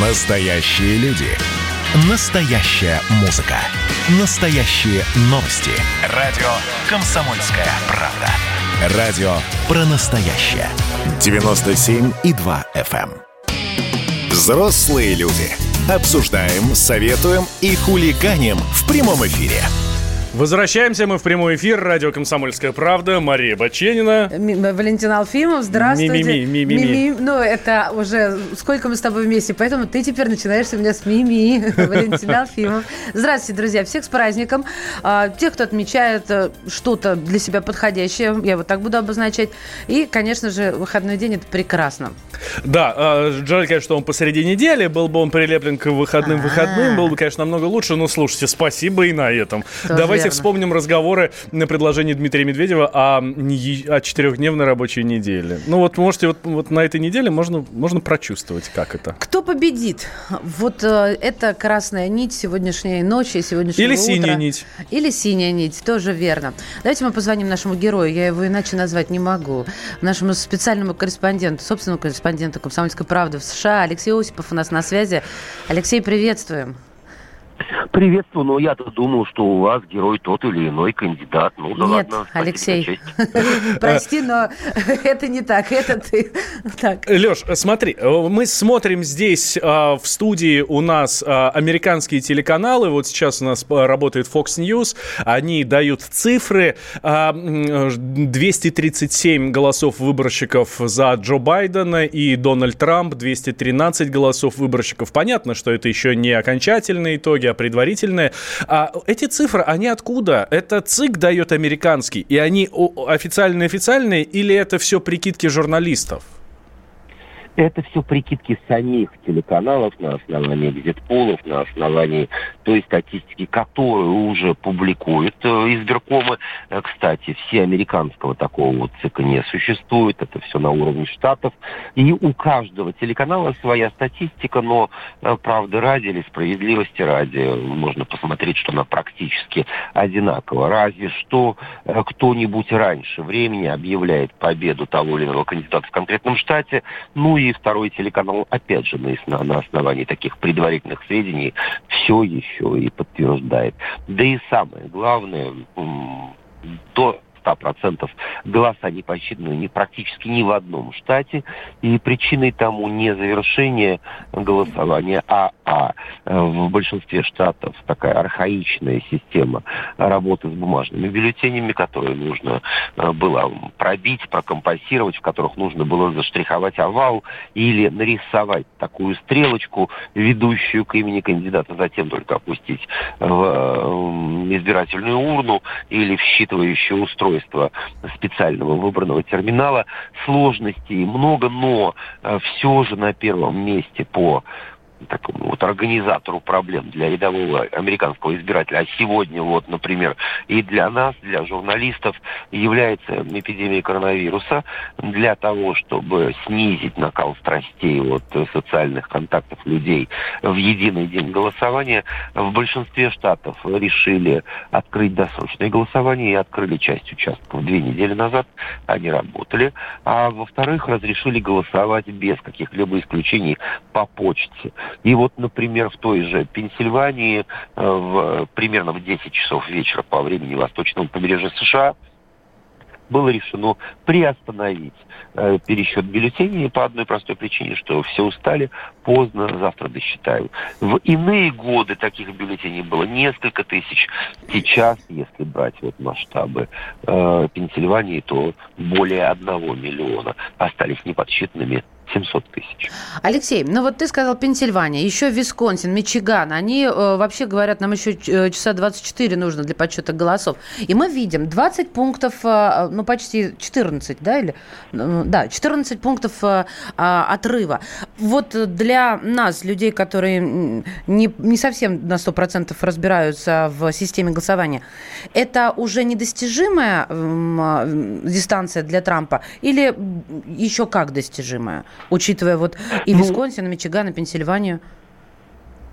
Настоящие люди. Настоящая музыка. Настоящие новости. Радио «Комсомольская правда». Радио про настоящее. 97,2 FM. эм. Взрослые люди. Обсуждаем, советуем и хулиганим в прямом эфире. Возвращаемся мы в прямой эфир. Радио «Комсомольская правда». Мария Баченина. Ми- Валентин Алфимов, здравствуйте. Ми-ми-ми, ми-ми-ми. Ми-ми. Ну, это уже сколько мы с тобой вместе, поэтому ты теперь начинаешь у меня с Мими. Валентин Алфимов. Здравствуйте, друзья. Всех с праздником. А, Тех, кто отмечает э, что-то для себя подходящее, я вот так буду обозначать. И, конечно же, выходной день – это прекрасно. Да, э, жаль, конечно, что он посреди недели. Был бы он прилеплен к выходным выходным, было бы, конечно, намного лучше. Но слушайте, спасибо и на этом. Тоже Давайте вспомним разговоры на предложение Дмитрия Медведева о, о четырехдневной рабочей неделе. Ну вот, можете, вот, вот на этой неделе можно, можно прочувствовать, как это. Кто победит? Вот э, это красная нить сегодняшней ночи, сегодняшнего Или утра. синяя нить. Или синяя нить, тоже верно. Давайте мы позвоним нашему герою, я его иначе назвать не могу. Нашему специальному корреспонденту, собственному корреспонденту «Комсомольской правды» в США. Алексей Осипов у нас на связи. Алексей, приветствуем. Приветствую, но я-то думал, что у вас герой тот или иной кандидат. Ну да Нет, ладно. Алексей. Прости, но это не так, это ты. Так. Леш, смотри, э, мы смотрим здесь а, в студии у нас а, американские телеканалы. Вот сейчас у нас а, работает Fox News. Они дают цифры. А, м, 237 голосов выборщиков за Джо Байдена и Дональд Трамп. 213 голосов выборщиков. Понятно, что это еще не окончательные итоги, а предварительные. А эти цифры, они откуда? Это ЦИК дает американский, и они официальные-официальные, или это все прикидки журналистов? Это все прикидки самих телеканалов на основании экзит-полов, на основании той статистики, которую уже публикуют э, избиркомы. Э, Кстати, все американского такого вот ЦИКа не существует, это все на уровне штатов. И у каждого телеканала своя статистика, но э, правды ради или справедливости ради можно посмотреть, что она практически одинакова. Разве что кто-нибудь раньше времени объявляет победу того или иного кандидата в конкретном штате, ну и второй телеканал, опять же, на, на- основании таких предварительных сведений, все еще и подтверждает. Да и самое главное, до 100% голоса не посчитаны ни практически ни в одном штате, и причиной тому не завершение голосования, а, а. В большинстве штатов такая архаичная система работы с бумажными бюллетенями, которые нужно э, было пробить, прокомпасировать, в которых нужно было заштриховать овал или нарисовать такую стрелочку, ведущую к имени кандидата, затем только опустить в э, избирательную урну или в считывающее устройство специального выбранного терминала. Сложностей много, но все же на первом месте по такому вот организатору проблем для рядового американского избирателя, а сегодня вот, например, и для нас, для журналистов, является эпидемия коронавируса для того, чтобы снизить накал страстей от э, социальных контактов людей в единый день голосования. В большинстве штатов решили открыть досрочное голосование и открыли часть участков две недели назад. Они работали. А во-вторых, разрешили голосовать без каких-либо исключений по почте. И вот, например, в той же Пенсильвании э, в, примерно в 10 часов вечера по времени восточного побережья США было решено приостановить э, пересчет бюллетеней по одной простой причине, что все устали, поздно, завтра досчитаем. В иные годы таких бюллетеней было несколько тысяч. Сейчас, если брать вот масштабы э, Пенсильвании, то более одного миллиона остались неподсчитанными 700 тысяч. Алексей, ну вот ты сказал Пенсильвания, еще Висконсин, Мичиган. Они э, вообще говорят, нам еще э, часа 24 нужно для подсчета голосов. И мы видим 20 пунктов, э, ну почти 14, да, или? э, Да, 14 пунктов э, а, отрыва. Вот для нас, людей, которые не, не совсем на 100% разбираются в системе голосования, это уже недостижимая м, дистанция для Трампа или еще как достижимая? Учитывая вот и Ну, Висконсин, и Мичиган, и Пенсильванию?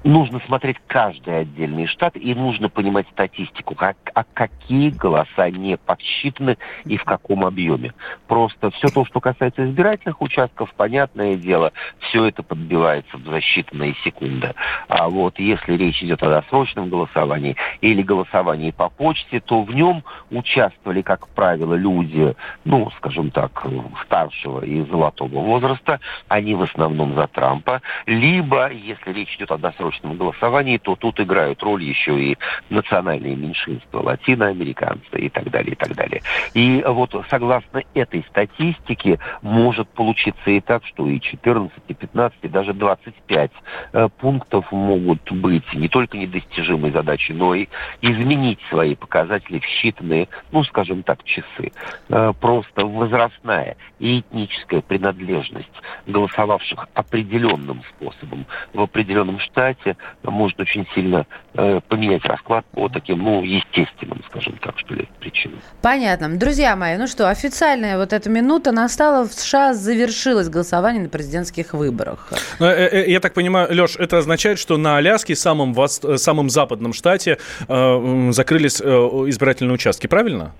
Нужно смотреть каждый отдельный штат и нужно понимать статистику, как, а какие голоса не подсчитаны и в каком объеме. Просто все то, что касается избирательных участков, понятное дело, все это подбивается в засчитанные секунды. А вот если речь идет о досрочном голосовании или голосовании по почте, то в нем участвовали, как правило, люди, ну, скажем так, старшего и золотого возраста. Они в основном за Трампа. Либо, если речь идет о досрочном досрочном голосовании, то тут играют роль еще и национальные меньшинства, латиноамериканцы и так далее, и так далее. И вот согласно этой статистике может получиться и так, что и 14, и 15, и даже 25 э, пунктов могут быть не только недостижимой задачей, но и изменить свои показатели в считанные, ну, скажем так, часы. Э, просто возрастная и этническая принадлежность голосовавших определенным способом в определенном штате мероприятие может очень сильно э, поменять расклад по таким, ну, естественным, скажем так, что ли, причинам. Понятно. Друзья мои, ну что, официальная вот эта минута настала, в США завершилось голосование на президентских выборах. Э, э, э, я так понимаю, Леш, это означает, что на Аляске, самом, вос... самом западном штате, э, закрылись э, избирательные участки, правильно?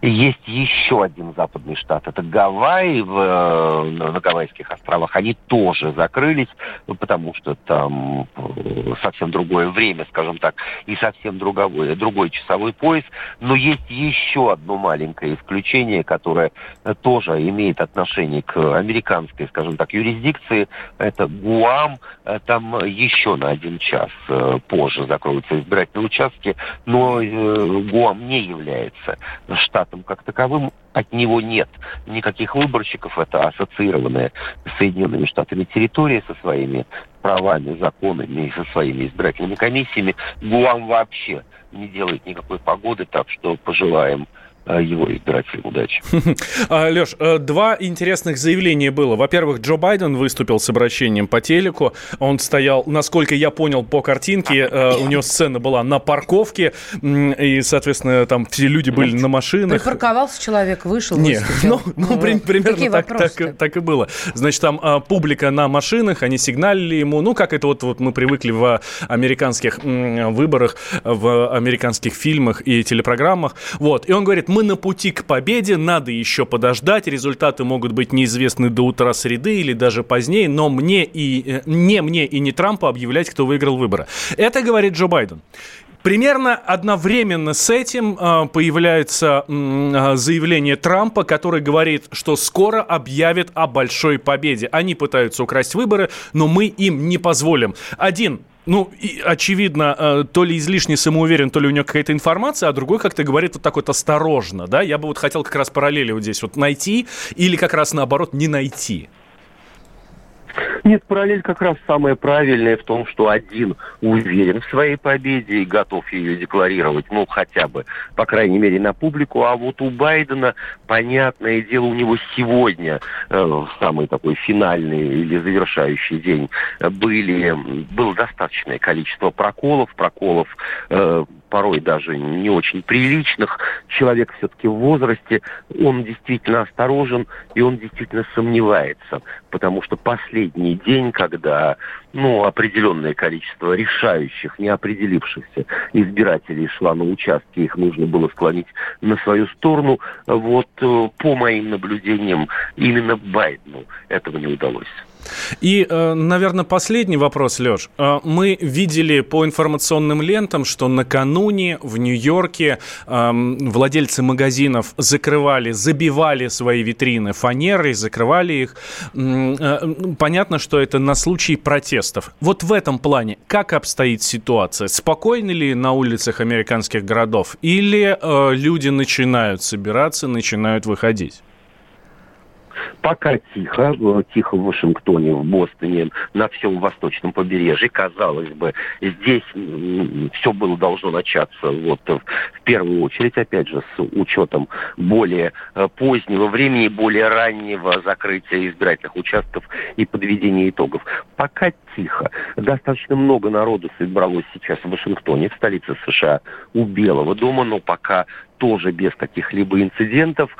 Есть еще один западный штат, это Гавайи, в, э, на Гавайских островах. Они тоже закрылись, потому что там э, совсем другое время, скажем так, и совсем другой, другой часовой пояс. Но есть еще одно маленькое исключение, которое тоже имеет отношение к американской, скажем так, юрисдикции. Это Гуам. Там еще на один час э, позже закроются избирательные участки, но Гуам не является штатом как таковым от него нет никаких выборщиков. Это ассоциированная с Соединенными Штатами территория со своими правами, законами и со своими избирательными комиссиями. Гуам вообще не делает никакой погоды, так что пожелаем Э, его избирателям удачи. А, Леш, э, два интересных заявления было. Во-первых, Джо Байден выступил с обращением по телеку. Он стоял, насколько я понял по картинке, э, у него сцена была на парковке, и, соответственно, там все люди были на машинах. Припарковался человек, вышел, Не, ну, ну, примерно так, так, так и было. Значит, там а, публика на машинах, они сигналили ему, ну, как это вот, вот мы привыкли в американских м, выборах, в американских фильмах и телепрограммах. Вот, и он говорит, мы мы на пути к победе, надо еще подождать, результаты могут быть неизвестны до утра среды или даже позднее, но мне и э, не мне и не Трампу объявлять, кто выиграл выборы. Это говорит Джо Байден. Примерно одновременно с этим э, появляется э, заявление Трампа, который говорит, что скоро объявят о большой победе. Они пытаются украсть выборы, но мы им не позволим. Один ну, и, очевидно, э, то ли излишне самоуверен, то ли у него какая-то информация, а другой как-то говорит вот так вот осторожно, да? Я бы вот хотел как раз параллели вот здесь вот найти или как раз наоборот не найти. Нет, параллель как раз самая правильная в том, что один уверен в своей победе и готов ее декларировать, ну, хотя бы, по крайней мере, на публику. А вот у Байдена, понятное дело, у него сегодня, э, самый такой финальный или завершающий день, были, было достаточное количество проколов, проколов э, порой даже не очень приличных. Человек все-таки в возрасте, он действительно осторожен и он действительно сомневается, потому что последний день, когда ну, определенное количество решающих, не определившихся избирателей шла на участки, их нужно было склонить на свою сторону, вот э, по моим наблюдениям именно Байдену этого не удалось. И, э, наверное, последний вопрос, Леш. Э, мы видели по информационным лентам, что накануне в Нью-Йорке эм, владельцы магазинов закрывали, забивали свои витрины фанерой, закрывали их. Э, понятно, что это на случай протестов. Вот в этом плане как обстоит ситуация? Спокойны ли на улицах американских городов? Или люди начинают собираться, начинают выходить? Пока тихо, э, тихо в Вашингтоне, в Бостоне, на всем восточном побережье. Казалось бы, здесь все было должно начаться вот в первую очередь, опять же, с учетом более э, позднего времени, более раннего закрытия избирательных участков и подведения итогов. Пока тихо. Достаточно много народу собралось сейчас в Вашингтоне, в столице США, у Белого дома, но пока тоже без каких-либо инцидентов.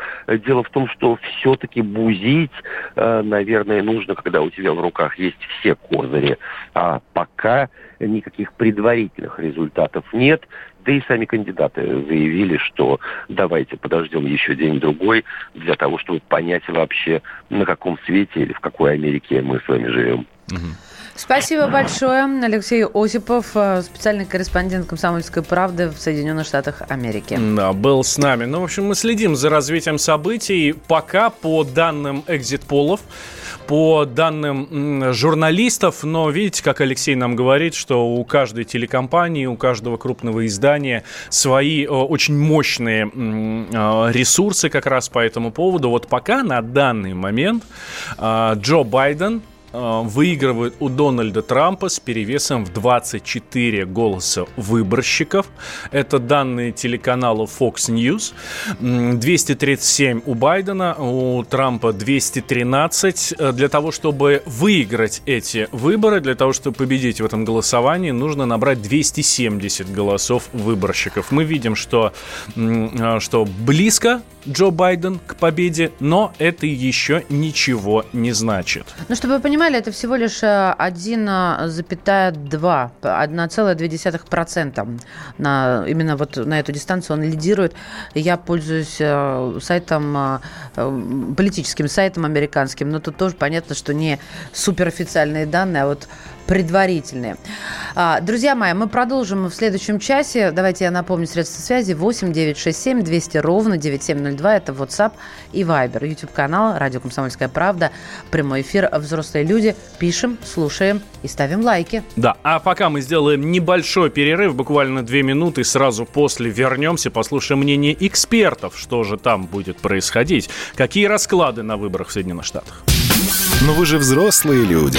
Дело в том, что все-таки бузить, э, наверное, нужно, когда у тебя в руках есть все козыри. А пока никаких предварительных результатов нет. Да и сами кандидаты заявили, что давайте подождем еще день-другой для того, чтобы понять вообще, на каком свете или в какой Америке мы с вами живем. Спасибо большое. Алексей Осипов, э, специальный корреспондент «Комсомольской правды» в Соединенных Штатах Америки. Да, был с нами. Ну, в общем, мы следим за развитием событий. Пока, по данным экзит-полов, по данным журналистов, но видите, как Алексей нам говорит, что у каждой телекомпании, у каждого крупного издания свои э, очень мощные э, ресурсы как раз по этому поводу. Вот пока на данный момент Джо Байден выигрывает у Дональда Трампа с перевесом в 24 голоса выборщиков. Это данные телеканала Fox News. 237 у Байдена, у Трампа 213. Э, для того, чтобы выиграть эти выборы, для того, чтобы победить в этом голосовании, нужно набрать 270 голосов выборщиков. Мы видим, что, э, что близко Джо Байден к победе, но это еще ничего не значит. Ну, чтобы вы понимали, это всего лишь 1,2, э, 1,2% на, именно вот на эту дистанцию он лидирует. Я пользуюсь э, сайтом, э, политическим сайтом американским, но тут тоже понятно, что не суперофициальные данные, а вот предварительные. А, друзья мои, мы продолжим в следующем часе. Давайте я напомню средства связи 8 967 200 ровно 9702. Это WhatsApp и Viber. YouTube канал Радио Комсомольская правда. Прямой эфир «Взрослые люди». Пишем, слушаем и ставим лайки. Да, а пока мы сделаем небольшой перерыв, буквально две минуты, сразу после вернемся, послушаем мнение экспертов, что же там будет происходить, какие расклады на выборах в Соединенных Штатах. Но вы же взрослые люди.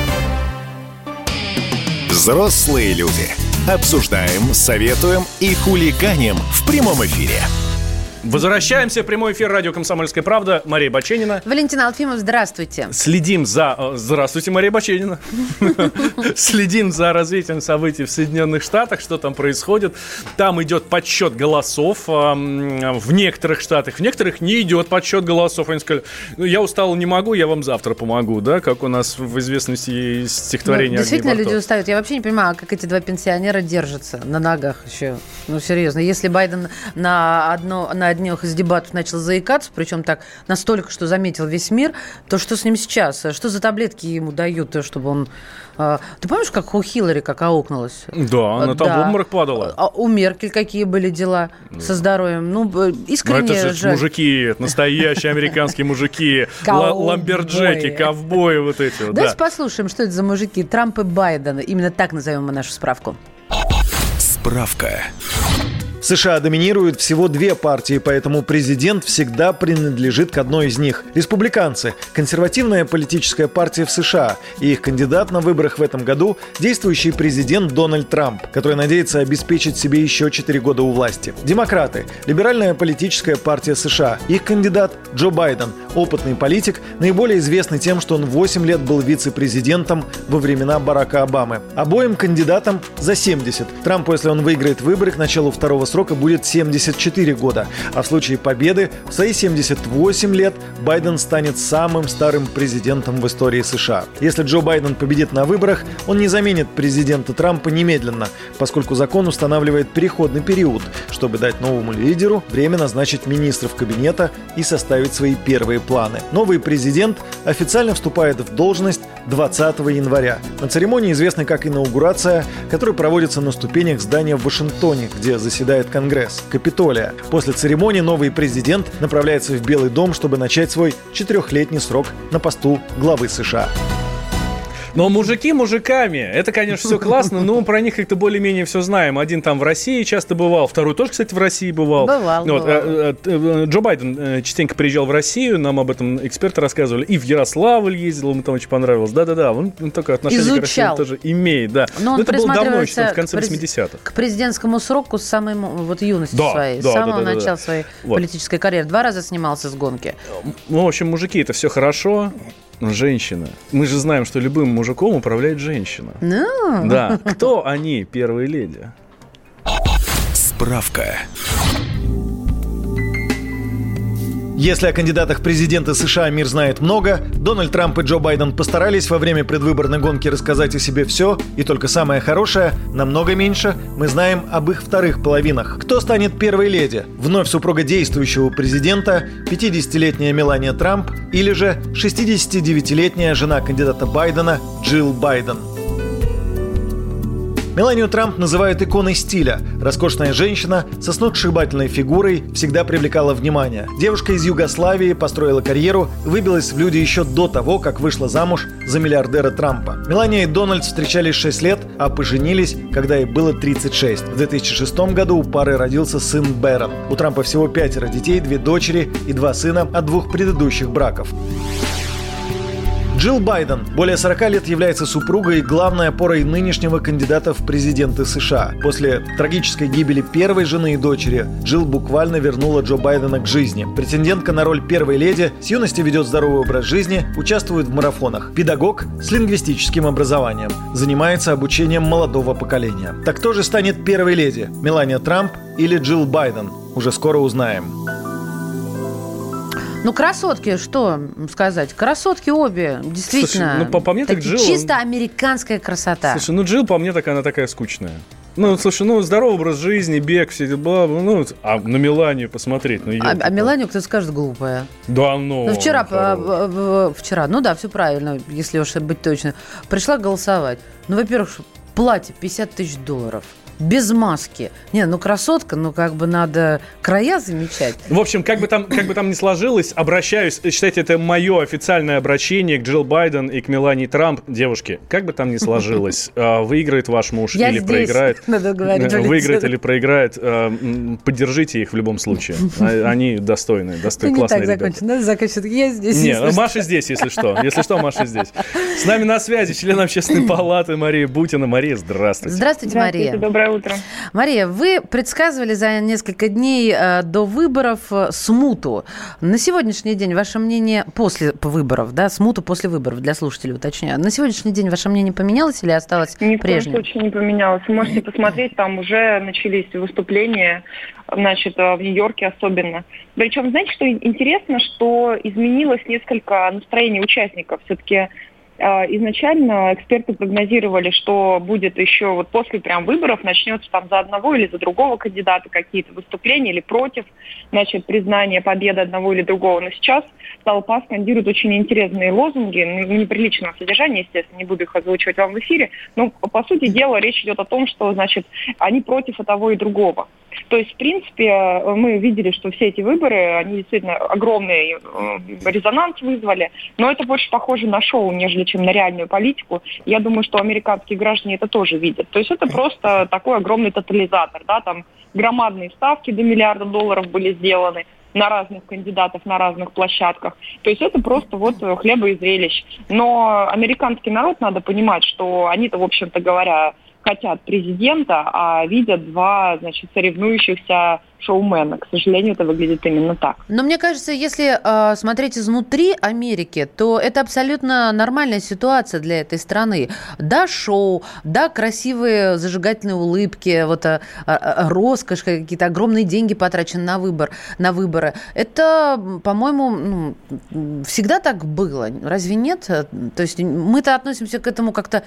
Взрослые люди. Обсуждаем, советуем и хулиганим в прямом эфире. Возвращаемся в прямой эфир радио «Комсомольская правда». Мария Баченина. Валентин Алфимов, здравствуйте. Следим за... Э, здравствуйте, Мария Баченина. Следим за развитием событий в Соединенных Штатах, что там происходит. Там идет подсчет голосов в некоторых штатах. В некоторых не идет подсчет голосов. Они сказали, ну, я устал, не могу, я вам завтра помогу, да, как у нас в известности стихотворения. Ну, действительно, люди устают. Я вообще не понимаю, как эти два пенсионера держатся на ногах еще. Ну, серьезно. Если Байден на одно, на одних из дебатов начал заикаться, причем так настолько, что заметил весь мир, то что с ним сейчас? Что за таблетки ему дают, чтобы он... А, ты помнишь, как у Хиллари как аукнулась? Да, она там да. в обморок падала. А у Меркель какие были дела со здоровьем? Ну, искренне Но это же жаль. мужики, настоящие американские мужики, ламберджеки, ковбои вот эти. Давайте послушаем, что это за мужики. Трамп и Байден. Именно так назовем мы нашу справку. Справка. В США доминируют всего две партии, поэтому президент всегда принадлежит к одной из них. Республиканцы – консервативная политическая партия в США, и их кандидат на выборах в этом году – действующий президент Дональд Трамп, который надеется обеспечить себе еще 4 года у власти. Демократы – либеральная политическая партия США, их кандидат – Джо Байден, опытный политик, наиболее известный тем, что он 8 лет был вице-президентом во времена Барака Обамы. Обоим кандидатам за 70. Трампу, если он выиграет выборы к началу второго срока будет 74 года, а в случае победы в свои 78 лет Байден станет самым старым президентом в истории США. Если Джо Байден победит на выборах, он не заменит президента Трампа немедленно, поскольку закон устанавливает переходный период, чтобы дать новому лидеру время назначить министров кабинета и составить свои первые планы. Новый президент официально вступает в должность 20 января. На церемонии, известной как инаугурация, которая проводится на ступенях здания в Вашингтоне, где заседает Конгресс, Капитолия. После церемонии новый президент направляется в Белый дом, чтобы начать свой четырехлетний срок на посту главы США. Но мужики мужиками. Это, конечно, все классно, но про них как-то более-менее все знаем. Один там в России часто бывал, второй тоже, кстати, в России бывал. Бывал, Вот, бывал. э, э, Джо Байден э, частенько приезжал в Россию, нам об этом эксперты рассказывали. И в Ярославль ездил, ему там очень понравилось. Да-да-да, он он такое отношение к России Изучал. тоже имеет, да. Но он это было давно, еще в конце к през- 80-х. К президентскому сроку с самой вот юности Да, своей, да, с самого да, да, да, начала да. своей Вот. политической карьеры. Два раза снимался с гонки. Ну, в общем, мужики, это все хорошо. Но женщина. Мы же знаем, что любым мужиком управляет женщина. Ну, Да. Кто они, первые леди? Справка. Если о кандидатах в президенты США мир знает много, Дональд Трамп и Джо Байден постарались во время предвыборной гонки рассказать о себе все, и только самое хорошее, намного меньше, мы знаем об их вторых половинах. Кто станет первой леди? Вновь супруга действующего президента, 50-летняя Мелания Трамп или же 69-летняя жена кандидата Байдена Джилл Байден? Меланию Трамп называют иконой стиля. Роскошная женщина со сногсшибательной фигурой всегда привлекала внимание. Девушка из Югославии построила карьеру, выбилась в люди еще до того, как вышла замуж за миллиардера Трампа. Мелания и Дональд встречались 6 лет, а поженились, когда ей было 36. В 2006 году у пары родился сын Бэрон. У Трампа всего пятеро детей, две дочери и два сына от двух предыдущих браков. Джилл Байден более 40 лет является супругой и главной опорой нынешнего кандидата в президенты США. После трагической гибели первой жены и дочери Джилл буквально вернула Джо Байдена к жизни. Претендентка на роль первой леди с юности ведет здоровый образ жизни, участвует в марафонах. Педагог с лингвистическим образованием. Занимается обучением молодого поколения. Так кто же станет первой леди? Мелания Трамп или Джилл Байден? Уже скоро узнаем. Ну, красотки, что сказать? Красотки обе, действительно. Слушай, ну, по- по мне так Джилл, Чисто американская красота. Слушай, ну Джилл по мне так она такая скучная. Ну, слушай, ну, здоровый образ жизни, бег, все эти бла, ну, а на Меланию посмотреть, ну, а, а Меланию кто скажет глупая. Да ну. Ну, вчера, а, вчера, ну да, все правильно, если уж быть точно. Пришла голосовать. Ну, во-первых, платье 50 тысяч долларов. Без маски. Не, ну красотка, ну как бы надо края замечать. В общем, как бы там, как бы там ни сложилось, обращаюсь, считайте, это мое официальное обращение к Джилл Байден и к Мелании Трамп. Девушки, как бы там ни сложилось, а, выиграет ваш муж Я или здесь, проиграет. надо говорить э. Выиграет или проиграет, э, поддержите их в любом случае. А- Они достойные, Ты достойные, не классные так ребята. закончил. Надо закончить. Я здесь. Не. Маша здесь, если что. Если что, Маша здесь. С нами на связи член общественной палаты Мария Бутина. Мария, здравствуйте. Здравствуйте, Мария. доброе утро. Мария, вы предсказывали за несколько дней э, до выборов э, смуту. На сегодняшний день ваше мнение после выборов, да, смуту после выборов, для слушателей уточняю. На сегодняшний день ваше мнение поменялось или осталось Ни в коем прежним? случае не поменялось. Вы можете посмотреть, там уже начались выступления, значит, э, в Нью-Йорке особенно. Причем, знаете, что интересно, что изменилось несколько настроений участников. Все-таки изначально эксперты прогнозировали, что будет еще вот после прям выборов начнется там за одного или за другого кандидата какие-то выступления или против, значит, признания победы одного или другого. Но сейчас толпа скандирует очень интересные лозунги, ну, неприличного содержания, естественно, не буду их озвучивать вам в эфире, но по сути дела речь идет о том, что, значит, они против и того и другого. То есть, в принципе, мы видели, что все эти выборы, они действительно огромный э, резонанс вызвали, но это больше похоже на шоу, нежели чем на реальную политику. Я думаю, что американские граждане это тоже видят. То есть это просто такой огромный тотализатор, да, там громадные ставки до миллиарда долларов были сделаны на разных кандидатов, на разных площадках. То есть это просто вот хлеба и зрелищ. Но американский народ, надо понимать, что они-то, в общем-то говоря, хотят президента, а видят два, значит, соревнующихся шоумена. К сожалению, это выглядит именно так. Но мне кажется, если э, смотреть изнутри Америки, то это абсолютно нормальная ситуация для этой страны. Да, шоу, да, красивые зажигательные улыбки, вот э, роскошь, какие-то огромные деньги потрачены на выбор, на выборы. Это, по-моему, ну, всегда так было. Разве нет? То есть мы-то относимся к этому как-то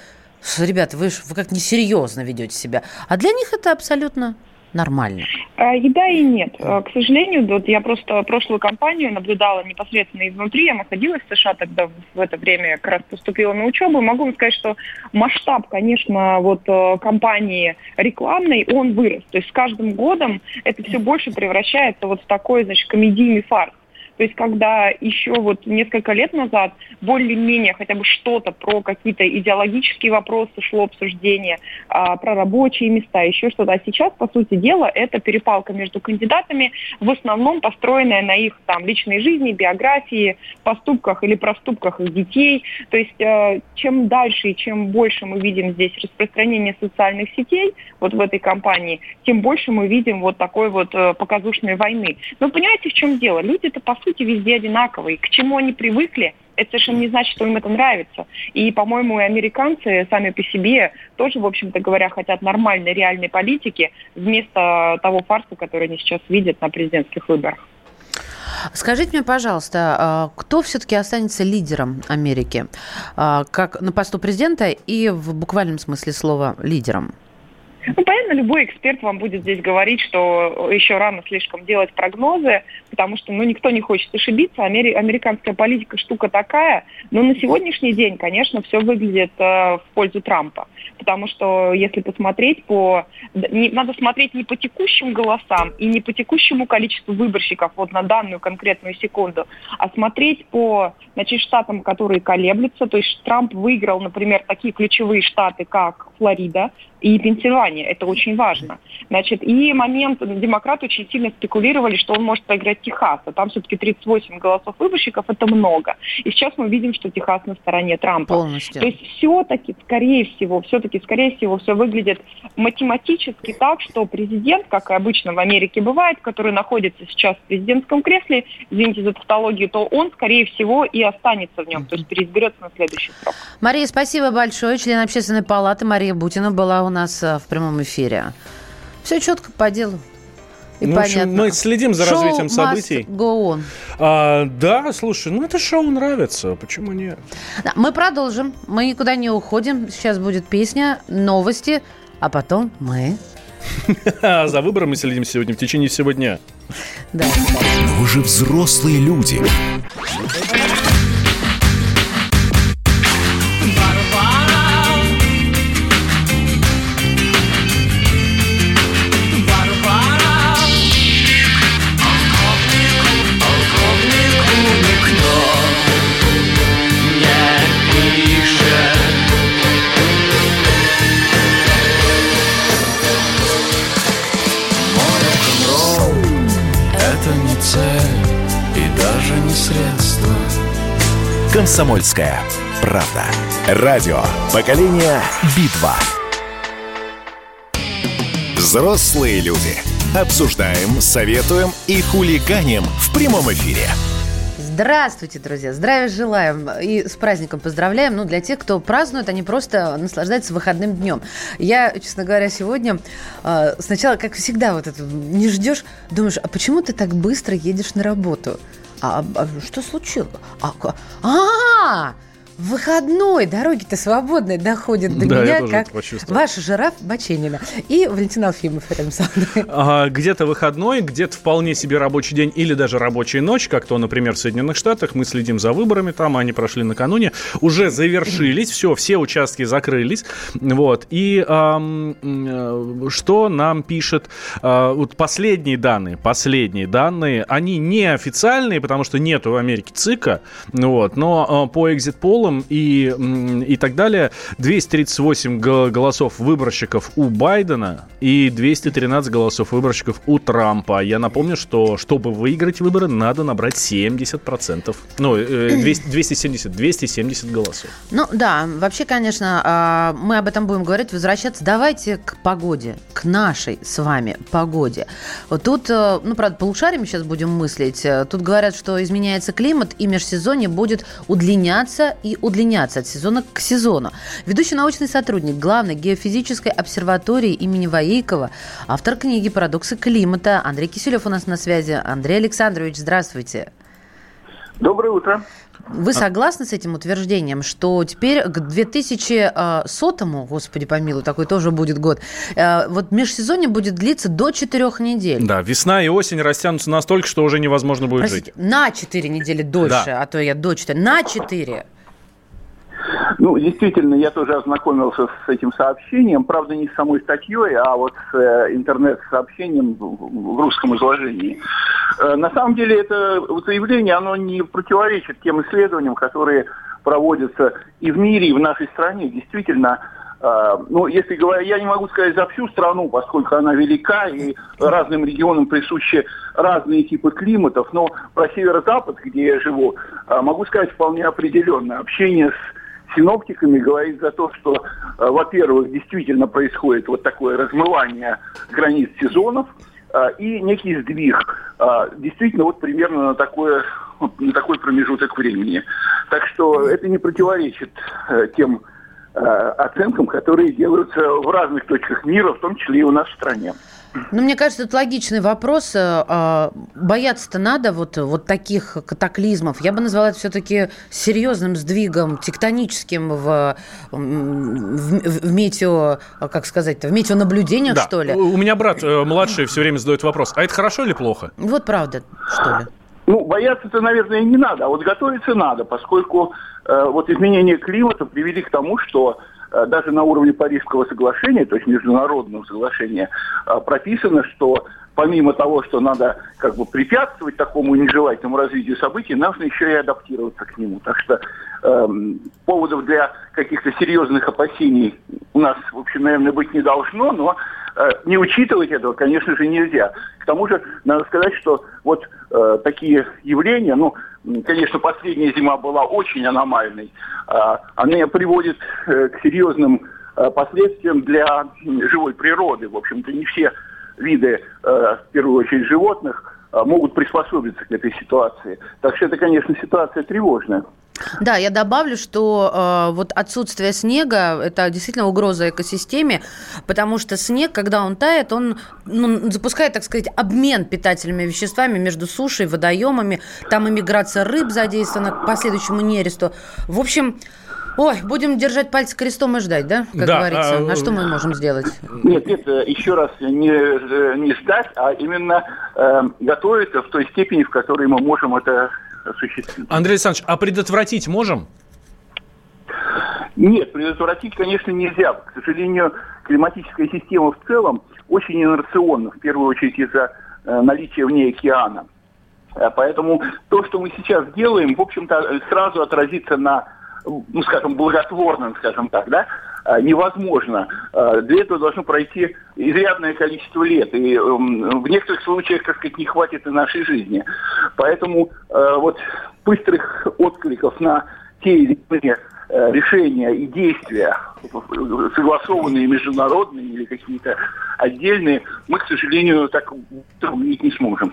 Ребята, вы, вы как несерьезно ведете себя. А для них это абсолютно нормально. А, И да, и нет. А, К сожалению, вот я просто прошлую кампанию наблюдала непосредственно изнутри. Я находилась в США тогда, в это время как раз поступила на учебу. Могу вам сказать, что масштаб, конечно, вот э, кампании рекламной, он вырос. То есть с каждым годом это все больше превращается вот в такой, значит, комедийный фарс. То есть когда еще вот несколько лет назад более-менее хотя бы что-то про какие-то идеологические вопросы шло обсуждение, а, про рабочие места, еще что-то. А сейчас, по сути дела, это перепалка между кандидатами, в основном построенная на их там личной жизни, биографии, поступках или проступках их детей. То есть э, чем дальше и чем больше мы видим здесь распространение социальных сетей, вот в этой кампании, тем больше мы видим вот такой вот э, показушной войны. Но понимаете, в чем дело? Люди-то по сути везде одинаковые. К чему они привыкли, это совершенно не значит, что им это нравится. И, по-моему, и американцы сами по себе тоже, в общем-то говоря, хотят нормальной, реальной политики вместо того фарса, который они сейчас видят на президентских выборах. Скажите мне, пожалуйста, а, кто все-таки останется лидером Америки? А, как на посту президента и в буквальном смысле слова лидером? Ну, понятно, любой эксперт вам будет здесь говорить, что еще рано слишком делать прогнозы, потому что ну, никто не хочет ошибиться. Амери- американская политика штука такая. Но на сегодняшний день, конечно, все выглядит э, в пользу Трампа. Потому что если посмотреть по... Не, надо смотреть не по текущим голосам и не по текущему количеству выборщиков вот на данную конкретную секунду, а смотреть по значит, штатам, которые колеблются. То есть Трамп выиграл, например, такие ключевые штаты, как Флорида, и Пенсильвания. Это очень важно. Значит, и момент, демократы очень сильно спекулировали, что он может проиграть Техас. А там все-таки 38 голосов выборщиков, это много. И сейчас мы видим, что Техас на стороне Трампа. Полностью. То есть все-таки, скорее всего, все-таки, скорее всего, все выглядит математически так, что президент, как и обычно в Америке бывает, который находится сейчас в президентском кресле, извините за тавтологию, то он, скорее всего, и останется в нем, то есть переизберется на следующий срок. Мария, спасибо большое. Член общественной палаты Мария Бутина была у нас э, в прямом эфире. Все четко по делу. И ну, в общем, понятно. мы следим за Шоу развитием must событий. go on. А, да, слушай, ну это шоу нравится, почему нет? Да, мы продолжим. Мы никуда не уходим. Сейчас будет песня, новости, а потом мы. А за выбором мы следим сегодня в течение всего дня. Да. Но вы же взрослые люди. Комсомольская правда. Радио. Поколение Битва. Взрослые люди. Обсуждаем, советуем и хулиганим в прямом эфире. Здравствуйте, друзья! Здравия желаем и с праздником поздравляем. Ну, для тех, кто празднует, они просто наслаждаются выходным днем. Я, честно говоря, сегодня э, сначала, как всегда, вот это не ждешь, думаешь, а почему ты так быстро едешь на работу? А, а что случилось? А, ка- а, выходной, дороги-то свободные доходят до Да, меня, как ваш жираф Баченина. И Валентин Алфимов рядом со мной. А, где-то выходной, где-то вполне себе рабочий день или даже рабочая ночь, как то, например, в Соединенных Штатах. Мы следим за выборами там, они прошли накануне, уже завершились, все, все участки закрылись. Вот. И ам, м, э, что нам пишет а, вот последние данные, последние данные, они не официальные, потому что нету в Америке ЦИКа, вот, но а, по экзит-полам и, и так далее 238 г- голосов выборщиков у Байдена и 213 голосов выборщиков у Трампа. Я напомню, что чтобы выиграть выборы, надо набрать 70%. Ну, э, 200, 270, 270 голосов. Ну да, вообще, конечно, а, мы об этом будем говорить, возвращаться. Давайте к погоде, к нашей с вами погоде. Вот тут, э, ну, правда, полушариями сейчас будем мыслить. Э, Тут говорят, что изменяется климат, и межсезонье будет удлиняться и удлиняться от сезона к сезону. Ведущий научный сотрудник главной геофизической обсерватории имени Ваейкова, автор книги «Парадоксы климата» Андрей Киселев у нас на связи. Андрей Александрович, здравствуйте. Доброе утро. Вы согласны с этим утверждением, что теперь к 2100, господи помилуй, такой тоже будет год, э, вот межсезонье будет длиться до 4 недель? Да, весна и осень растянутся настолько, что уже невозможно будет Простите, жить. на 4 недели дольше, Да. а то я до 4, на 4. Ну, действительно, я тоже ознакомился с этим сообщением, правда, не с самой статьей, а вот с э, интернет-сообщением в, русском изложении. Э, на самом деле это заявление, оно не противоречит тем исследованиям, которые проводятся и в мире, и в нашей стране. Действительно, э, ну, если говоря, я не могу сказать за всю страну, поскольку она велика, и разным регионам присущи разные типы климатов, но про северо-запад, где я живу, э, могу сказать вполне определенно. Общение с синоптиками говорит за то, что, э, во-первых, действительно происходит вот такое размывание границ сезонов, э, и некий сдвиг. Э, Действительно, вот примерно на, такое, на такой промежуток времени. Так что это не противоречит тем оценкам, которые делаются в разных точках мира, в том числе и у нас в стране. Ну, мне кажется, это логичный вопрос. Э, а, Бояться-то надо вот, вот таких катаклизмов. Я бы назвала это все-таки серьезным сдвигом, тектоническим в, в, в метео, как сказать в метеонаблюдениях, Да. что ли. У у меня брат э, младший все время задает вопрос, а это хорошо или плохо? Вот правда, что ли. Ну, бояться-то, наверное, не надо, а вот готовиться надо, поскольку э, вот изменения климата привели к тому, что э, даже на уровне Парижского соглашения, то есть международного соглашения, э, прописано, что помимо того, что надо как бы препятствовать такому нежелательному развитию событий, нужно еще и адаптироваться к нему. Так что эм, поводов для каких-то серьезных опасений у нас, в общем, наверное, быть не должно, но э, не учитывать этого, конечно же, нельзя. К тому же, надо сказать, что вот э, такие явления, ну, конечно, последняя зима была очень аномальной, а, она приводит э, к серьезным э, последствиям для живой природы. В общем-то, не все виды, э, в первую очередь, животных э, могут приспособиться к этой ситуации. Так что это, конечно, ситуация тревожная. Да, я добавлю, что э, вот отсутствие снега – это действительно угроза экосистеме, потому что снег, когда он тает, он ну, запускает, так сказать, обмен питательными веществами между сушей, водоемами, там иммиграция рыб задействована к последующему нересту. В общем, ой, будем держать пальцы крестом и ждать, да, как Да, говорится. а, А что мы можем сделать? Нет, нет, э, еще раз, не, э, не ждать, а именно э, готовиться в той степени, в которой мы можем это осуществить. Андрей Александрович, а предотвратить можем? Нет, предотвратить, конечно, нельзя. К сожалению, климатическая система в целом очень инерционна, в первую очередь из-за э, наличия в ней океана. Э, Поэтому то, что мы сейчас делаем, в общем-то, э, сразу отразится на, ну, скажем, благотворном, скажем так, да, э, невозможно. Э, Для этого должно пройти изрядное количество лет. И эм, в некоторых случаях, так сказать, не хватит и нашей жизни. Поэтому э, вот быстрых откликов на те или иные решения и действия, согласованные международные или какие-то отдельные, мы, к сожалению, так увидеть не сможем.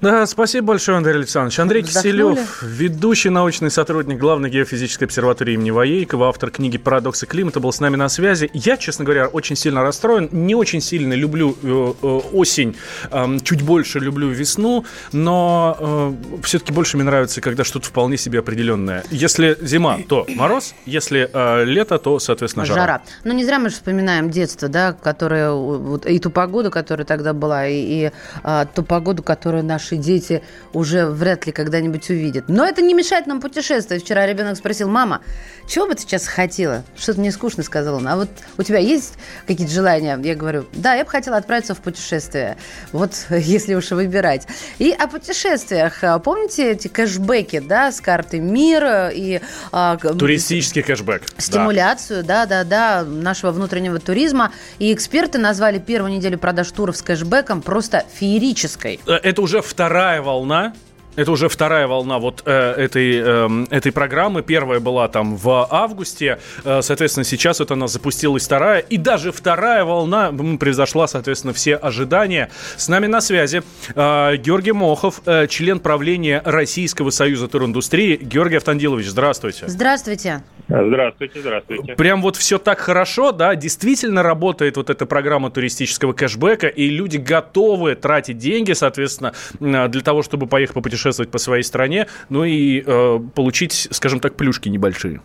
Да, спасибо большое, Андрей Александрович. Андрей Вздохнули? Киселев, ведущий научный сотрудник Главной геофизической обсерватории имени Воейкова, автор книги «Парадоксы климата», был с нами на связи. Я, честно говоря, очень сильно расстроен. Не очень сильно люблю э, э, осень, эм, чуть больше люблю весну, но все-таки больше мне нравится, когда что-то вполне себе определенное. Если зима, то мороз, если э, лето, то, соответственно, жара. Жара. Ну, не зря мы же вспоминаем детство, да, которое, вот, и ту погоду, которая тогда была, и, и, а, ту погоду, которую наши дети уже вряд ли когда-нибудь увидят. Но это не мешает нам путешествовать. Вчера ребенок спросил, мама, чего бы ты сейчас хотела? Что-то мне скучно, сказала он. А вот у тебя есть какие-то желания? Я говорю, да, я бы хотела отправиться в путешествие. Вот если уж выбирать. И о путешествиях. Помните эти кэшбэки, да, с карты мира и... а, Туристический кэшбэк. стимуляцию, да, да, да, нашего внутреннего туризма. И эксперты назвали первую неделю продаж туров с кэшбэком просто феерической. Э, Это уже вторая волна. Это уже вторая волна вот э, этой, эм, этой программы. Первая была там в августе. Э, соответственно, сейчас вот она запустилась вторая. И даже вторая волна превзошла, соответственно, все ожидания. С нами на связи э, Георгий Мохов, э, член правления Российского союза туриндустрии. Георгий Автандилович, здравствуйте. Здравствуйте. Здравствуйте, здравствуйте. Прям вот все так хорошо, да, действительно работает вот эта программа туристического кэшбэка, и люди готовы тратить деньги, соответственно, э, для того, чтобы поехать попутешествовать по своей стране, ну и э, получить, скажем так, плюшки небольшие.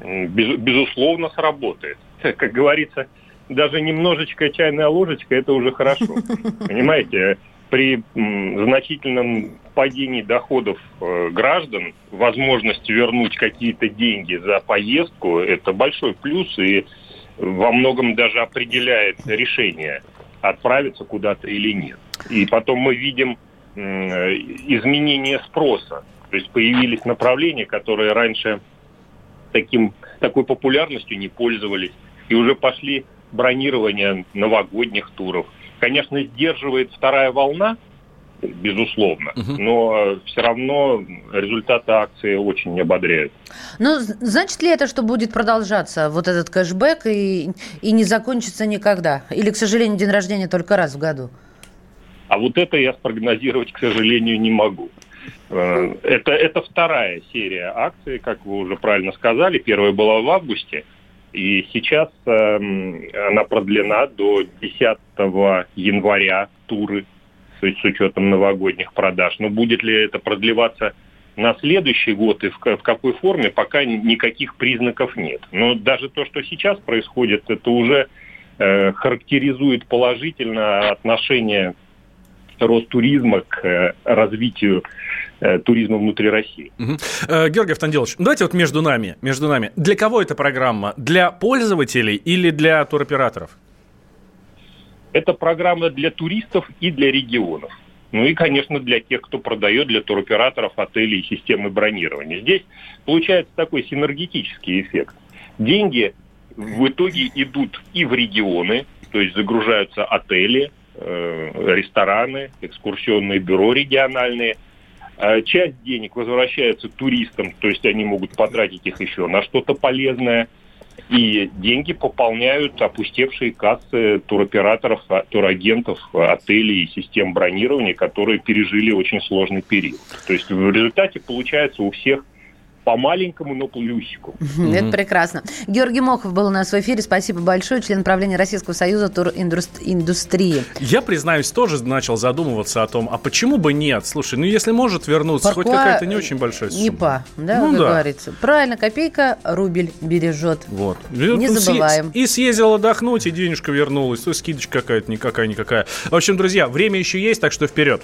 Без- безусловно, сработает. Как говорится, даже немножечко чайная ложечка, это уже хорошо. Понимаете, при значительном падении доходов э, граждан возможность вернуть какие-то деньги за поездку – это большой плюс и во многом даже определяет решение, отправиться куда-то или нет. И потом мы видим изменение спроса. То есть появились направления, которые раньше таким, такой популярностью не пользовались. И уже пошли бронирование новогодних туров. Конечно, сдерживает вторая волна, безусловно, угу. но все равно результаты акции очень ободряют. Ну, значит ли это, что будет продолжаться вот этот кэшбэк и, и не закончится никогда? Или, к сожалению, день рождения только раз в году? А вот это я спрогнозировать, к сожалению, не могу. Э, это, это вторая серия акций, как вы уже правильно сказали. Первая была в августе, и сейчас э, она продлена до 10 января туры с, с учетом новогодних продаж. Но будет ли это продлеваться на следующий год и в, какой форме, пока никаких признаков нет. Но даже то, что сейчас происходит, это уже э, характеризует положительно отношение Ростуризма к э, развитию э, туризма внутри России. Угу. Георгий Автандилович, давайте вот между нами, между нами. Для кого эта программа? Для пользователей или для туроператоров? Это программа для туристов и для регионов. Ну и, конечно, для тех, кто продает, для туроператоров, отелей и системы бронирования. Здесь получается такой синергетический эффект. Деньги в итоге идут и в регионы, то есть загружаются отели, э, рестораны, экскурсионные бюро региональные. А часть денег возвращается туристам, то есть они могут потратить их еще на что-то полезное – и деньги пополняют опустевшие кассы туроператоров, а, турагентов, отелей и систем бронирования, которые пережили очень сложный период. То есть в результате получается у всех по маленькому, но плюсику. Это прекрасно. Георгий Мохов был у нас в эфире. Спасибо большое. Член правления Российского союза туриндустрии. Я, признаюсь, тоже начал задумываться о том, а почему бы нет? Слушай, ну если может вернуться, Паркуа... хоть какая-то не очень большая сумма. Не по, да, ну, как да. говорится. Правильно, копейка рубль бережет. Вот. Не забываем. И съездил отдохнуть, и денежка вернулась. То есть скидочка какая-то никакая-никакая. В общем, друзья, время еще есть, так что вперед.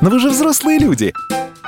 Но вы же взрослые люди.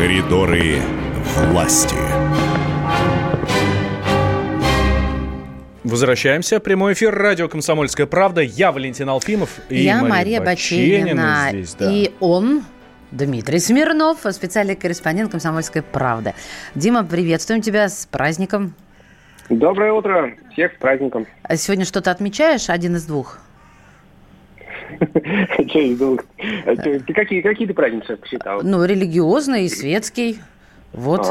Коридоры власти. Возвращаемся. Прямой эфир. Радио «Комсомольская правда». Я Валентин Алфимов. И Я Мария, Мария Баченина. Здесь, да. И он... Дмитрий Смирнов, специальный корреспондент «Комсомольской правды». Дима, приветствуем тебя с праздником. Доброе утро. Всех с праздником. А сегодня что-то отмечаешь? Один из двух? Какие, какие ты праздники посчитал? Ну, религиозный и светский. Вот.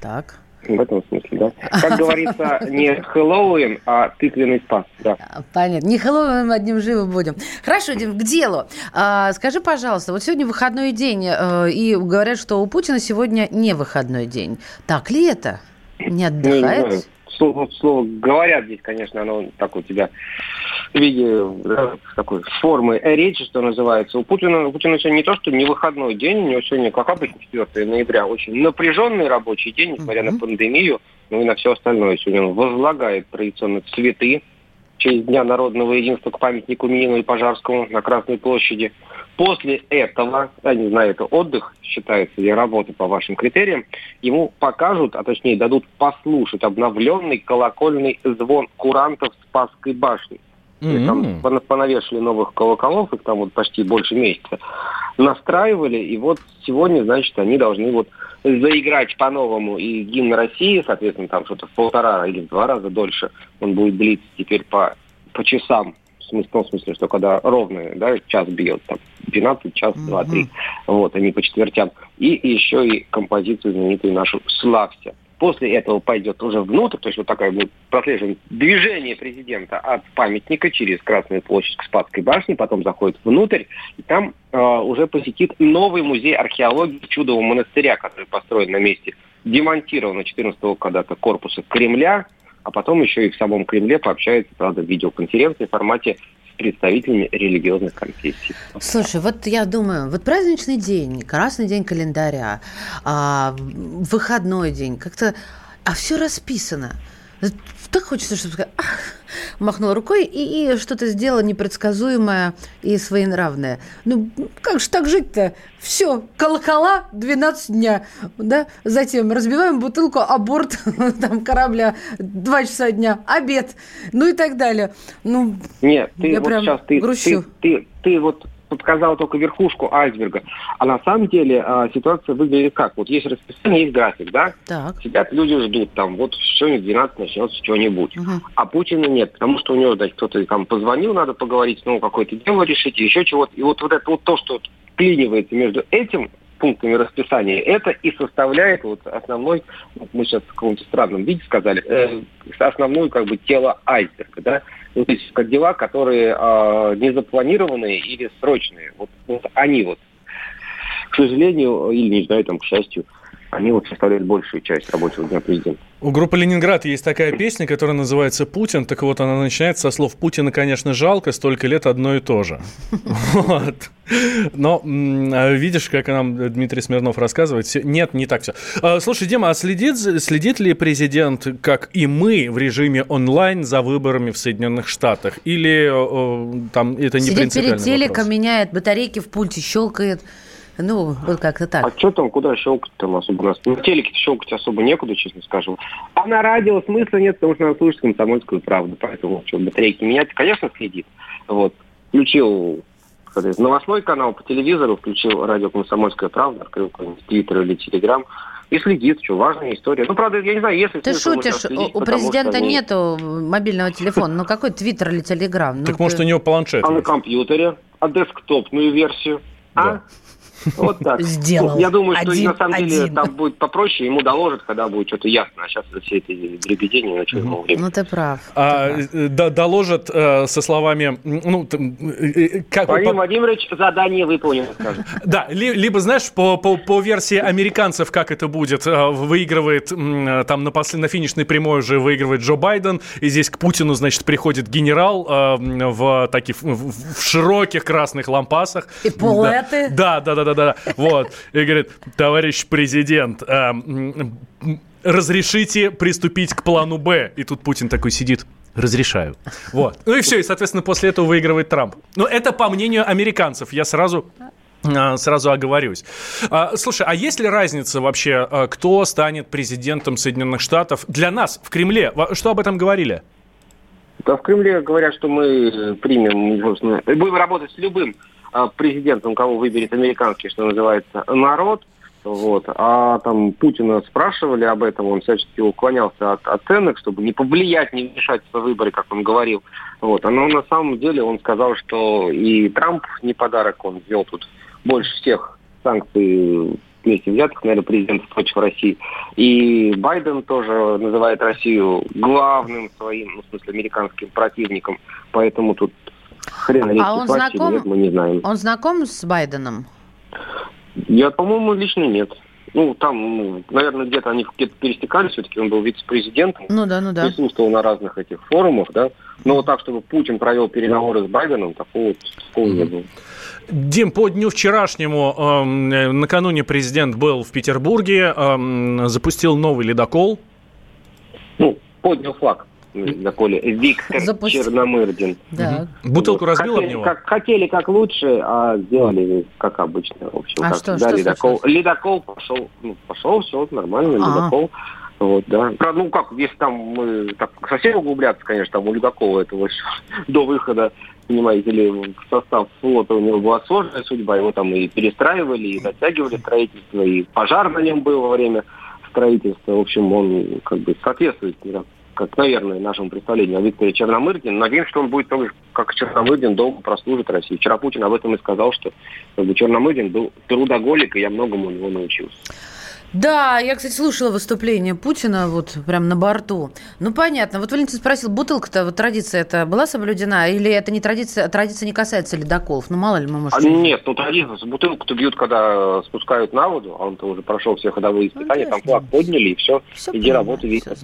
Так. В этом смысле, да. Как говорится, не Хэллоуин, а тыквенный спас. Да. Понятно. Не Хэллоуин, одним живы будем. Хорошо, Дим, к делу. А, скажи, пожалуйста, вот сегодня выходной день, э, и говорят, что у Путина сегодня не выходной день. Так ли это? Не отдыхает? Не слово, слово говорят здесь, конечно, оно так у тебя в виде да, такой формы речи, что называется. У Путина, у Путина сегодня не то, что не выходной день, у него сегодня, как обычно, 4 ноября, очень напряженный рабочий день, несмотря mm-hmm. на пандемию, ну и на все остальное. Сегодня он возлагает традиционно цветы в честь Дня народного единства к памятнику Минину и Пожарскому на Красной площади. После этого, я не знаю, это отдых считается или работа по вашим критериям, ему покажут, а точнее дадут послушать обновленный колокольный звон курантов Спасской башни. Mm-hmm. Там понавешали новых колоколов, их там вот почти больше месяца. Настраивали, и вот сегодня, значит, они должны вот заиграть по-новому и гимн России, соответственно, там что-то в полтора или в два раза дольше он будет длиться теперь по, по часам в том смысле, что когда ровно, да, час бьет, там, 12, час. 2, 3, вот, они по четвертям. И еще и композицию знаменитую нашу «Славься». После этого пойдет уже внутрь, то есть вот такое будет прослеживание движение президента от памятника через Красную площадь к Спасской башне, потом заходит внутрь, и там э, уже посетит новый музей археологии Чудового монастыря, который построен на месте демонтированного 14-го когда-то корпуса Кремля, а потом еще и в самом Кремле пообщается, правда, в видеоконференции в формате представителями религиозных конфессий. Слушай, вот я думаю, вот праздничный день, красный день календаря, а, выходной день, как-то, а все расписано. Так хочется, чтобы сказать, ах, махнула рукой и, и что-то сделала непредсказуемое и своенравное. Ну, как же так жить-то? Все, колокола 12 дня, да? Затем разбиваем бутылку о борт там, корабля 2 часа дня, обед, ну и так далее. Ну, Нет, ты я вот прям сейчас, ты, грущу. ты, ты, ты вот показал только верхушку айсберга. А на самом деле а, ситуация выглядит как? Вот есть расписание, есть график, да? Так. Сидят люди ждут, там, вот сегодня в 12 начнется что-нибудь. А Путина нет, потому что у него, значит, кто-то там позвонил, надо поговорить, ну, какое-то дело решить, еще чего-то. И вот, вот это вот то, что вклинивается между этим пунктами расписания, это и составляет вот основной, мы сейчас в каком-то странном виде сказали, э, основное как бы тело айсберга, да, Ну, то есть как дела, которые э, не запланированные или срочные, вот, вот они вот, к сожалению, или не знаю, там, к счастью, они вот составляют большую часть рабочего дня президента. У группы «Ленинград» есть такая песня, которая называется «Путин». Так вот, она начинается со слов «Путина, конечно, жалко, столько лет одно и то же». Вот. Но а видишь, как нам Дмитрий Смирнов рассказывает, нет, не так все. А, Слушай, Дима, а следит, следит ли президент, как и мы, в режиме онлайн за выборами в Соединенных Штатах? Или там это не Сидит принципиальный перед телеком, вопрос? меняет батарейки в пульте, щелкает. Ну, вот как-то так. А что там, куда щелкать там особо? У нас на телеке щелкать особо некуда, честно скажу. А на радио смысла нет, потому что надо слушать комсомольскую правду. Поэтому что, батарейки менять, конечно, следит. Вот. Включил новостной канал по телевизору, включил радио «Комсомольская правда», открыл какой-нибудь Твиттер или Телеграм и следит, что важная история. Ну, правда, я не знаю, если Ты шутишь, следить, у, президента они- нету мобильного телефона. Ну какой твиттер или телеграм? Ну, Так может у него планшет? А на компьютере? А десктопную версию? А? Вот так. Сделал. Я думаю, что Один, на самом деле один. там будет попроще, ему доложат, когда будет что-то ясно. А сейчас все эти дребедения, на что ему время. Ну ты прав. А, э, да- доложат э, со словами, ну, там, э, э, как, Владимир по- Владимирович, задание выполнено, скажет. Да, ли- либо, знаешь, по, по, по версии американцев, как это будет, э, выигрывает, э, там на, после, на финишной прямой уже выигрывает Джо Байден, и здесь к Путину, значит, приходит генерал э, в таких, в, в широких красных лампасах. И полеты. Да, да, да, да, да, да. вот. И говорит, товарищ президент, м, разрешите приступить к плану Б. И тут Путин такой сидит. Разрешаю. Вот. Ну и все, и, соответственно, после этого выигрывает Трамп. Но это по мнению американцев. Я сразу а, Сразу оговорюсь. А, Слушай, а есть ли разница вообще, а, кто станет президентом Соединенных Штатов для нас в Кремле? Что об этом говорили? Да, в Кремле говорят, что мы примем, собственно, будем работать с любым а, президентом, кого выберет американский, что называется, народ. Вот. А там Путина спрашивали об этом, он всячески уклонялся от оценок, чтобы не повлиять, не вмешаться в выборы, как он говорил. Вот. Но на самом деле он сказал, что и Трамп не подарок, он ввел тут больше всех санкций вместе взятых, наверное, президентов против России. И Байден тоже называет Россию главным своим, ну, в смысле, американским противником. Поэтому тут хрен А он знаком? нет, мы не знаем. Он знаком с Байденом? Я, по-моему, лично нет. Ну, там, ну, наверное, где-то они где-то пересекались, все-таки он был вице-президентом, Ну да, ну да. присутствовал на разных этих форумах, да. Но вот так, чтобы Путин провел переговоры с Байденом, такого, такого не было. Дим, по дню вчерашнему, эм, э, накануне президент был в Петербурге, эм, запустил новый ледокол. Ну, поднял флаг на поле. Виктор Запусти- Черномырдин. Да. Бутылку разбил об хотели, него? Как, хотели как лучше, а сделали как обычно. В общем, А как что- всегда, что ледокол. случилось? Ледокол пошел, ну, пошел, все нормально, А. ледокол. Вот, да. Ну как, если там мы так совсем углубляться, конечно, там у Ледокола этого еще до выхода, понимаете ли, в состав флота у него была сложная судьба, его там и перестраивали, и затягивали строительство, и пожар на нем был во время строительства. В общем, он как бы соответствует, да, как, наверное, нашему представлению о Викторе Черномырдине. Надеемся, что он будет, тоже, как и Черномырдин, долго прослужит России. Вчера Путин об этом и сказал, что как бы, Черномырдин был трудоголик, и я многому у него научился. Да, я, кстати, слушала выступление Путина вот прям на борту. Ну, понятно. Вот Валентин спросил, бутылка-то, вот традиция это была соблюдена? Или это не традиция, традиция не касается ледоколов? Ну, мало ли мы, может... А, нет, ну традиция, бутылку-то бьют, когда спускают на воду, а он-то уже прошел все ходовые испытания, там флаг подняли, и все, Всё иди понимаю, работай, Виктор.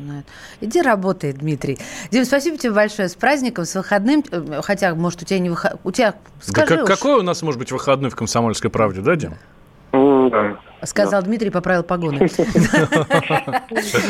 Иди работай, Дмитрий. Дим, спасибо тебе большое. С праздником, с выходным. Э, Хотя, может, у тебя не выход... У тебя, Да скажи как- уж. какой у нас может быть выходной в «Комсомольской правде», да, Дим? Сказал Дмитрий, поправил погоны.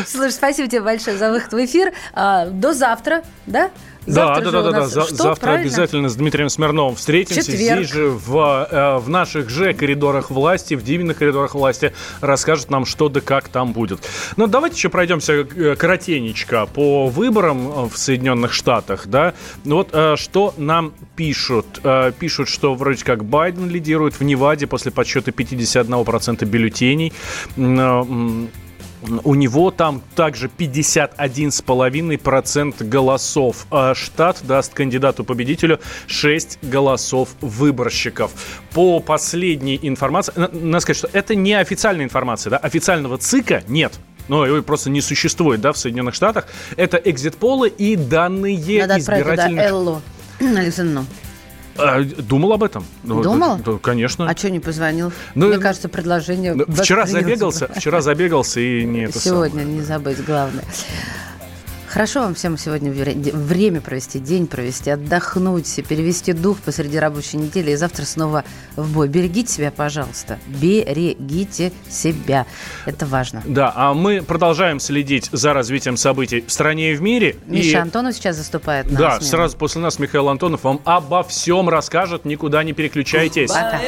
Слушай, спасибо тебе большое за выход в эфир. А, До завтра, да? Да, Завтра да, да, да, да. За- что, Завтра правильно? обязательно с Дмитрием Смирновым встретимся. Четверг. Здесь же в, э, в наших же коридорах власти, в Диминых коридорах власти расскажет нам, что да как там будет. Но давайте еще пройдемся э, коротенечко по выборам э, в Соединенных Штатах, да. Ну Вот э, что нам пишут. Э, Пишут, что вроде как Байден лидирует в Неваде после подсчета 51% бюллетеней. М, у него там также 51,5% голосов. А штат даст кандидату-победителю 6 голосов выборщиков. По последней информации, на- надо сказать, что это не официальная информация, да, официального ЦИКа нет. Ну, его просто не существует, да, в Соединенных Штатах. Это экзит-полы и данные Надо отправить туда избирательных... Эллу Александровну. А, думал об этом. Ну, Думал? да, да, конечно. А что не позвонил? Ну, Мне кажется, предложение... Ну, Вчера забегался, вчера забегался и не это Сегодня не забыть, главное. Хорошо вам всем сегодня время провести, день провести, отдохнуть, перевести дух посреди рабочей недели и завтра снова в бой. Берегите себя, пожалуйста. Берегите себя. Это важно. Да, а мы продолжаем следить за развитием событий в стране и в мире. Миша и... Антонов сейчас заступает на Да, смену. сразу после нас Михаил Антонов вам обо всем расскажет. Никуда не переключайтесь. Пока.